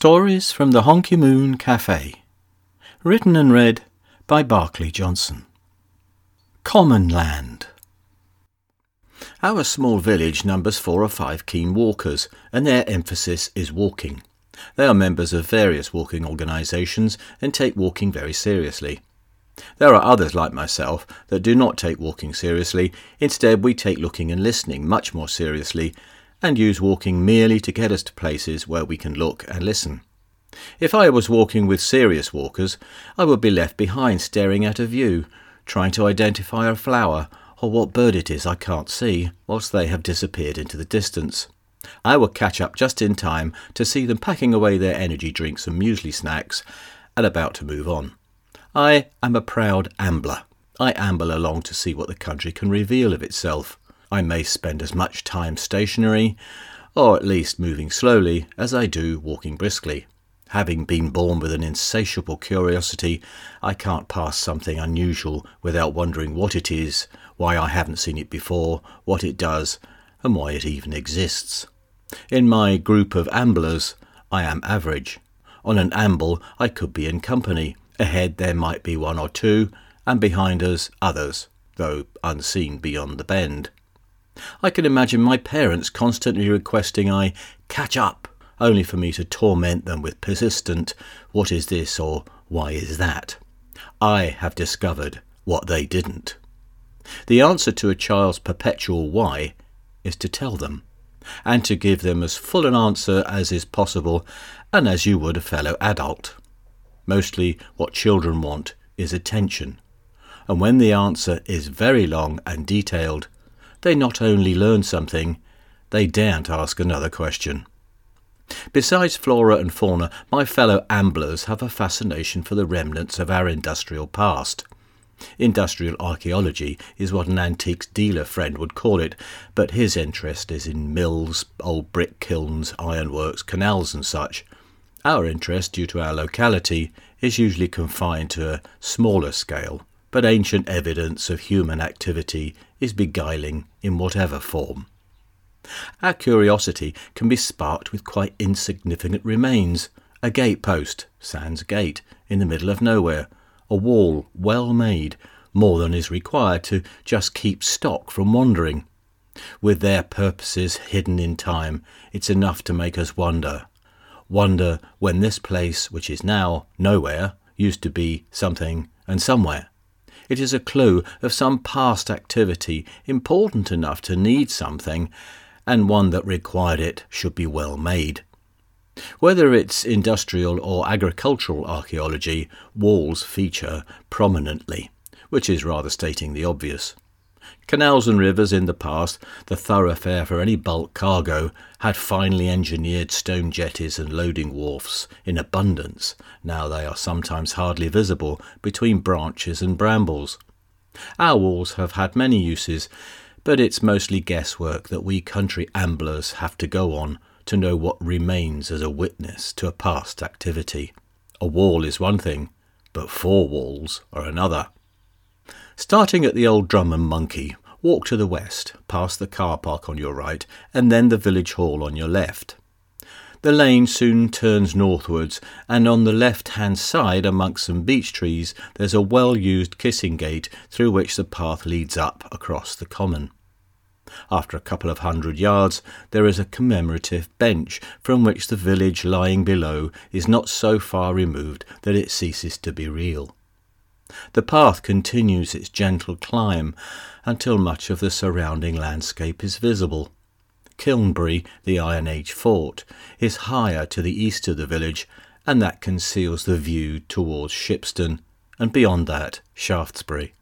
Stories from the Honky Moon Cafe. Written and read by Barclay Johnson. Common Land. Our small village numbers four or five keen walkers, and their emphasis is walking. They are members of various walking organisations and take walking very seriously. There are others like myself that do not take walking seriously. Instead, we take looking and listening much more seriously and use walking merely to get us to places where we can look and listen. If I was walking with serious walkers, I would be left behind staring at a view, trying to identify a flower or what bird it is I can't see, whilst they have disappeared into the distance. I would catch up just in time to see them packing away their energy drinks and muesli snacks and about to move on. I am a proud ambler. I amble along to see what the country can reveal of itself. I may spend as much time stationary, or at least moving slowly, as I do walking briskly. Having been born with an insatiable curiosity, I can't pass something unusual without wondering what it is, why I haven't seen it before, what it does, and why it even exists. In my group of amblers, I am average. On an amble, I could be in company. Ahead there might be one or two, and behind us others, though unseen beyond the bend. I can imagine my parents constantly requesting I catch up, only for me to torment them with persistent, what is this or why is that? I have discovered what they didn't. The answer to a child's perpetual why is to tell them, and to give them as full an answer as is possible, and as you would a fellow adult. Mostly what children want is attention, and when the answer is very long and detailed, they not only learn something, they daren't ask another question. Besides flora and fauna, my fellow amblers have a fascination for the remnants of our industrial past. Industrial archaeology is what an antiques dealer friend would call it, but his interest is in mills, old brick kilns, ironworks, canals, and such. Our interest, due to our locality, is usually confined to a smaller scale, but ancient evidence of human activity is beguiling in whatever form. Our curiosity can be sparked with quite insignificant remains a gate post, sans gate, in the middle of nowhere, a wall well made, more than is required to just keep stock from wandering. With their purposes hidden in time, it's enough to make us wonder. Wonder when this place, which is now nowhere, used to be something and somewhere. It is a clue of some past activity important enough to need something, and one that required it should be well made. Whether it's industrial or agricultural archaeology, walls feature prominently, which is rather stating the obvious. Canals and rivers in the past, the thoroughfare for any bulk cargo, had finely engineered stone jetties and loading wharfs in abundance. Now they are sometimes hardly visible between branches and brambles. Our walls have had many uses, but it's mostly guesswork that we country amblers have to go on to know what remains as a witness to a past activity. A wall is one thing, but four walls are another. Starting at the old Drum and Monkey, walk to the west, past the car park on your right, and then the village hall on your left. The lane soon turns northwards, and on the left hand side, amongst some beech trees, there's a well used kissing gate through which the path leads up across the common. After a couple of hundred yards, there is a commemorative bench from which the village lying below is not so far removed that it ceases to be real. The path continues its gentle climb until much of the surrounding landscape is visible. Kilnbury, the Iron Age fort, is higher to the east of the village, and that conceals the view towards Shipston, and beyond that, Shaftesbury.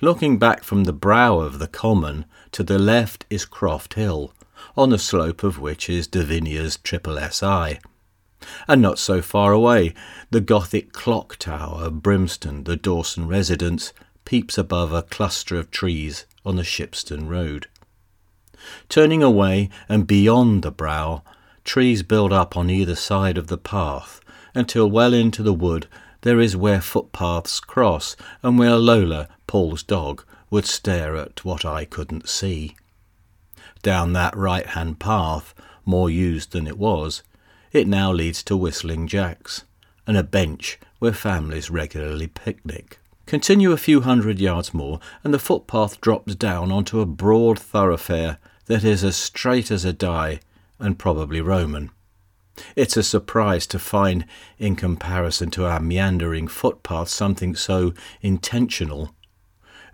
Looking back from the brow of the common, to the left is Croft Hill, on the slope of which is Davinia's Triple SI and not so far away, the Gothic clock tower of Brimston, the Dawson residence, peeps above a cluster of trees on the Shipston Road. Turning away and beyond the brow, trees build up on either side of the path until well into the wood there is where footpaths cross and where Lola, Paul's dog, would stare at what I couldn't see. Down that right hand path, more used than it was, It now leads to Whistling Jack's and a bench where families regularly picnic. Continue a few hundred yards more, and the footpath drops down onto a broad thoroughfare that is as straight as a die and probably Roman. It's a surprise to find, in comparison to our meandering footpath, something so intentional.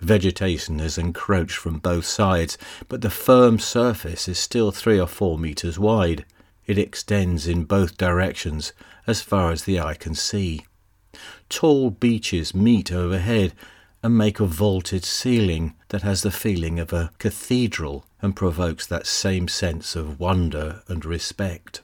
Vegetation has encroached from both sides, but the firm surface is still three or four metres wide. It extends in both directions as far as the eye can see. Tall beeches meet overhead and make a vaulted ceiling that has the feeling of a cathedral and provokes that same sense of wonder and respect.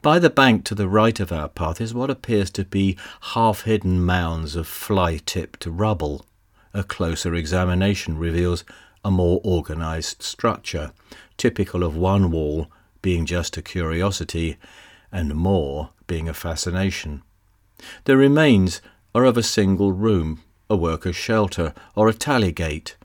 By the bank to the right of our path is what appears to be half hidden mounds of fly tipped rubble. A closer examination reveals a more organized structure, typical of one wall being just a curiosity and more being a fascination. The remains are of a single room, a worker's shelter, or a tally gate.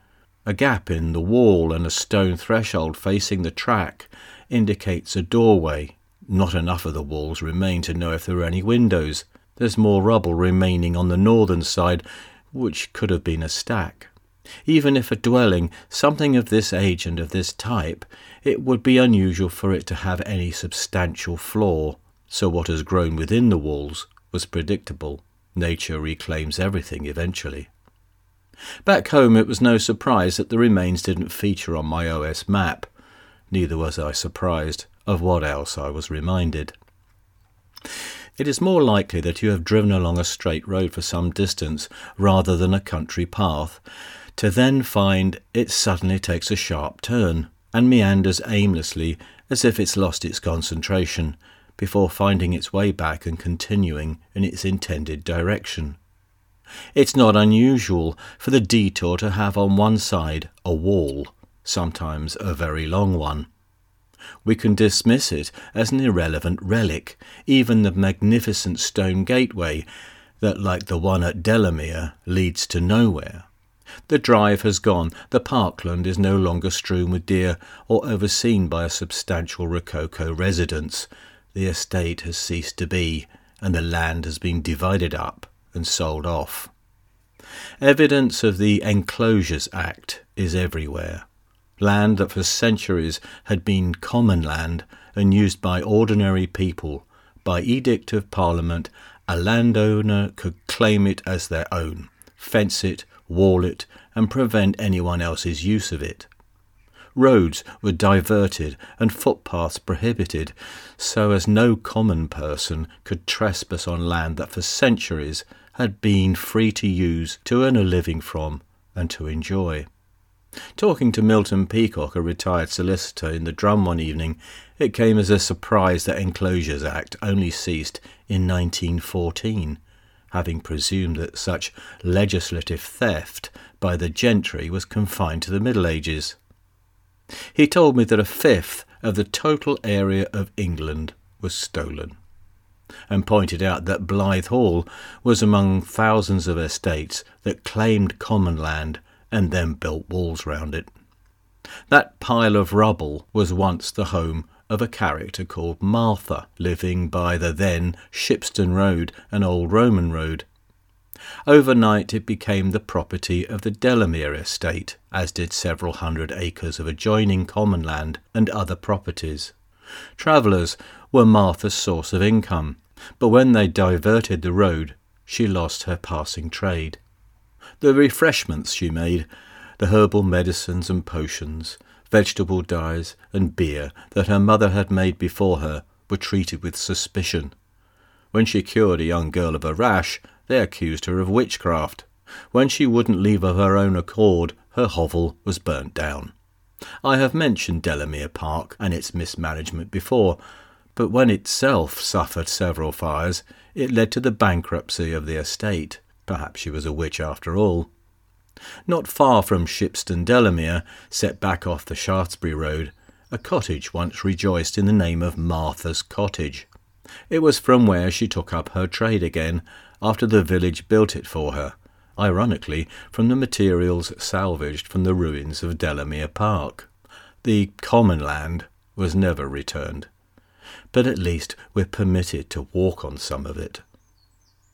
A gap in the wall and a stone threshold facing the track indicates a doorway. Not enough of the walls remain to know if there are any windows. There's more rubble remaining on the northern side, which could have been a stack. Even if a dwelling, something of this age and of this type, it would be unusual for it to have any substantial floor, so what has grown within the walls was predictable. Nature reclaims everything eventually. Back home, it was no surprise that the remains didn't feature on my OS map. Neither was I surprised of what else I was reminded. It is more likely that you have driven along a straight road for some distance rather than a country path, to then find it suddenly takes a sharp turn and meanders aimlessly as if it's lost its concentration before finding its way back and continuing in its intended direction. It's not unusual for the detour to have on one side a wall, sometimes a very long one. We can dismiss it as an irrelevant relic, even the magnificent stone gateway that, like the one at Delamere, leads to nowhere. The drive has gone, the parkland is no longer strewn with deer or overseen by a substantial Rococo residence, the estate has ceased to be, and the land has been divided up and sold off. Evidence of the Enclosures Act is everywhere. Land that for centuries had been common land and used by ordinary people, by edict of Parliament, a landowner could claim it as their own, fence it, wall it, and prevent anyone else's use of it. Roads were diverted and footpaths prohibited, so as no common person could trespass on land that for centuries had been free to use, to earn a living from, and to enjoy. Talking to Milton Peacock, a retired solicitor, in the drum one evening, it came as a surprise that Enclosures Act only ceased in 1914, having presumed that such legislative theft by the gentry was confined to the Middle Ages. He told me that a fifth of the total area of England was stolen, and pointed out that Blythe Hall was among thousands of estates that claimed common land and then built walls round it. That pile of rubble was once the home of a character called Martha, living by the then Shipston Road, an old Roman road. Overnight it became the property of the Delamere estate, as did several hundred acres of adjoining common land and other properties. Travellers were Martha's source of income, but when they diverted the road, she lost her passing trade. The refreshments she made, the herbal medicines and potions, vegetable dyes and beer that her mother had made before her, were treated with suspicion. When she cured a young girl of a rash, they accused her of witchcraft. When she wouldn't leave of her own accord, her hovel was burnt down. I have mentioned Delamere Park and its mismanagement before, but when itself suffered several fires, it led to the bankruptcy of the estate. Perhaps she was a witch after all. Not far from Shipston Delamere, set back off the Shaftesbury Road, a cottage once rejoiced in the name of Martha's Cottage. It was from where she took up her trade again after the village built it for her, ironically from the materials salvaged from the ruins of Delamere Park. The common land was never returned. but at least we're permitted to walk on some of it.